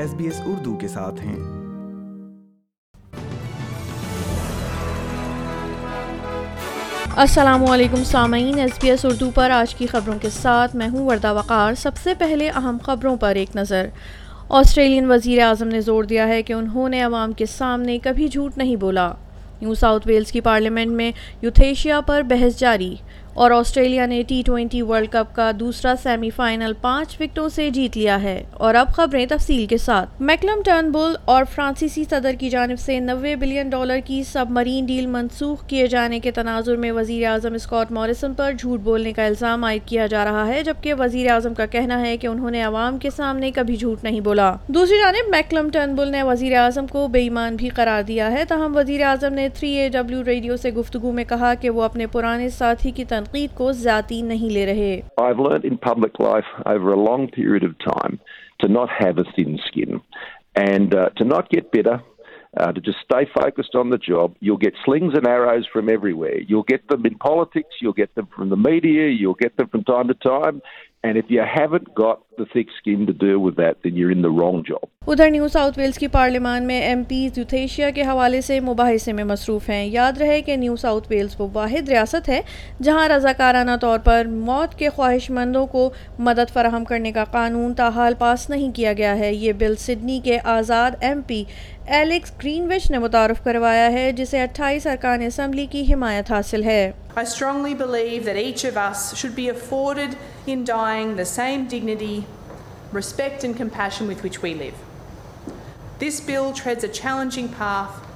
S S B Urdu کے ساتھ ہیں السلام علیکم سامعین ایس بی ایس اردو پر آج کی خبروں کے ساتھ میں ہوں وردہ وقار سب سے پہلے اہم خبروں پر ایک نظر آسٹریلین وزیر اعظم نے زور دیا ہے کہ انہوں نے عوام کے سامنے کبھی جھوٹ نہیں بولا نیو ساؤتھ ویلز کی پارلیمنٹ میں یوتھیشیا پر بحث جاری اور آسٹریلیا نے ٹی ٹوینٹی ورلڈ کپ کا دوسرا سیمی فائنل پانچ وکٹوں سے جیت لیا ہے اور اب خبریں تفصیل کے ساتھ میکلم ٹرن بل اور فرانسیسی صدر کی جانب سے نوے بلین ڈالر کی سب مرین ڈیل منسوخ کیے جانے کے تناظر میں وزیر اعظم اسکاٹ موریسن پر جھوٹ بولنے کا الزام عائد کیا جا رہا ہے جبکہ وزیر اعظم کا کہنا ہے کہ انہوں نے عوام کے سامنے کبھی جھوٹ نہیں بولا دوسری جانب میکلم ٹرن بل نے وزیر اعظم کو بےمان بھی قرار دیا ہے تاہم وزیر اعظم نے تھری اے ڈبلو ریڈیو سے گفتگو میں کہا کہ وہ اپنے پرانے ساتھی کی تنقید تنقید کو ذاتی نہیں لے رہے اسکین جاب یو گیٹ ادھر نیو ساؤتھ ویلس کی پارلیمان میں ایم یوتھیشیا کے حوالے سے مباحثے میں مصروف ہیں یاد رہے کہ نیو ساؤتھ ویلس وہ واحد ریاست ہے جہاں رضاکارانہ طور پر موت کے خواہش مندوں کو مدد فراہم کرنے کا قانون تاحال پاس نہیں کیا گیا ہے یہ بل سڈنی کے آزاد ایم پی ایلکس وچ نے متعارف کروایا ہے جسے اٹھائیس ارکان اسمبلی کی حمایت حاصل ہے I strongly believe that each of us should be afforded in dying the same dignity, respect and compassion with which we live. This bill treads a challenging path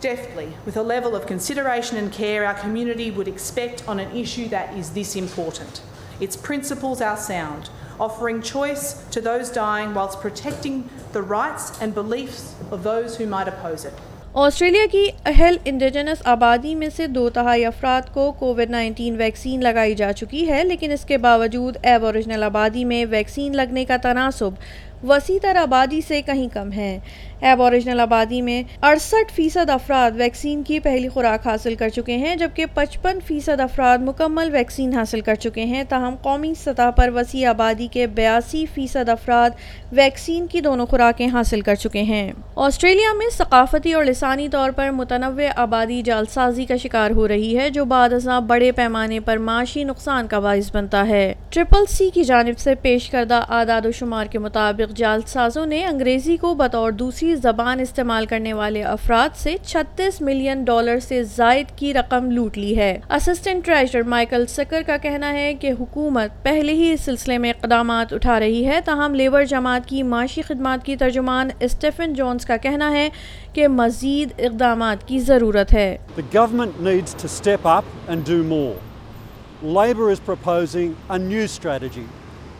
deftly, with a level of consideration and care our community would expect on an issue that is this important. Its principles are sound, offering choice to those dying whilst protecting the rights and beliefs of those who might oppose it. Australia کی اہل indigenous آبادی میں سے دو تہائی افراد کو Covid nineteen vaccine لگائی جا چکی ہے لیکن اس کے باوجود ایو اوریجنل آبادی میں ویکسین لگنے کا تناسب وسیع تر آبادی سے کہیں کم ہے ایب اوریجنل آبادی میں 68 فیصد افراد ویکسین کی پہلی خوراک حاصل کر چکے ہیں جبکہ 55 فیصد افراد مکمل ویکسین حاصل کر چکے ہیں تاہم قومی سطح پر وسیع آبادی کے 82 فیصد افراد ویکسین کی دونوں خوراکیں حاصل کر چکے ہیں آسٹریلیا میں ثقافتی اور لسانی طور پر متنوع آبادی جالسازی کا شکار ہو رہی ہے جو بعد بڑے پیمانے پر معاشی نقصان کا باعث بنتا ہے ٹرپل سی کی جانب سے پیش کردہ اعداد و شمار کے مطابق سابق جال سازوں نے انگریزی کو بطور دوسری زبان استعمال کرنے والے افراد سے 36 ملین ڈالر سے زائد کی رقم لوٹ لی ہے اسسٹنٹ ٹریجر مائیکل سکر کا کہنا ہے کہ حکومت پہلے ہی اس سلسلے میں اقدامات اٹھا رہی ہے تاہم لیبر جماعت کی معاشی خدمات کی ترجمان اسٹیفن جونز کا کہنا ہے کہ مزید اقدامات کی ضرورت ہے The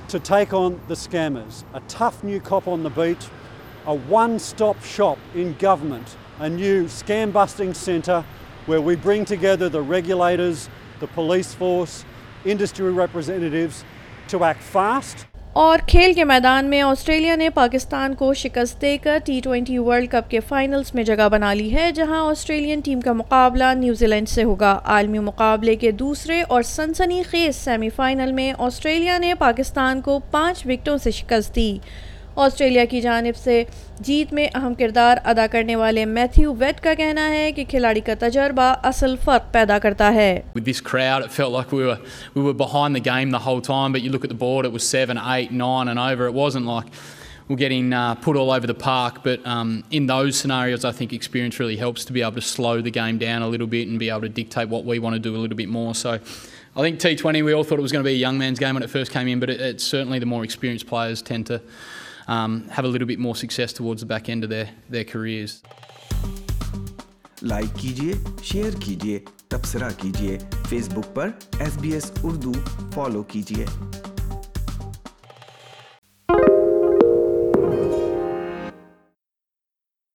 to take on the scammers. A tough new cop on the beat, a one-stop shop in government, a new scam-busting centre where we bring together the regulators, the police force, industry representatives to act fast. اور کھیل کے میدان میں Australia نے پاکستان کو شکست دے کر ٹی ٹوینٹی ورلڈ کپ کے فائنلز میں جگہ بنا لی ہے جہاں آسٹریلین ٹیم کا مقابلہ نیوزی لینڈ سے ہوگا عالمی مقابلے کے دوسرے اور سنسنی خیز سیمی فائنل میں آسٹریلیا نے پاکستان کو پانچ وکٹوں سے شکست دی آسٹریلیا کی جانب سے جیت میں اہم کردار ادا کرنے والے میتھیو ویٹ کا کہنا ہے کہ کھلاڑی کا تجربہ اصل فرق پیدا کرتا ہے With this crowd it felt like we were, we were behind the game the whole time but you look at the board it was 7, 8, 9 and over it wasn't like we're getting uh, put all over the park but um, in those scenarios I think experience really helps to be able to slow the game down a little bit and be able to dictate what we want to do a little bit more so I think T20 we all thought it was going to be a young man's game when it first came in but it, it's certainly the more experienced players tend to um, have a little bit more success towards the back end of their, their careers. Like کیجیے share کیجیے تبصرہ کیجیے Facebook پر S B S Urdu follow کیجیے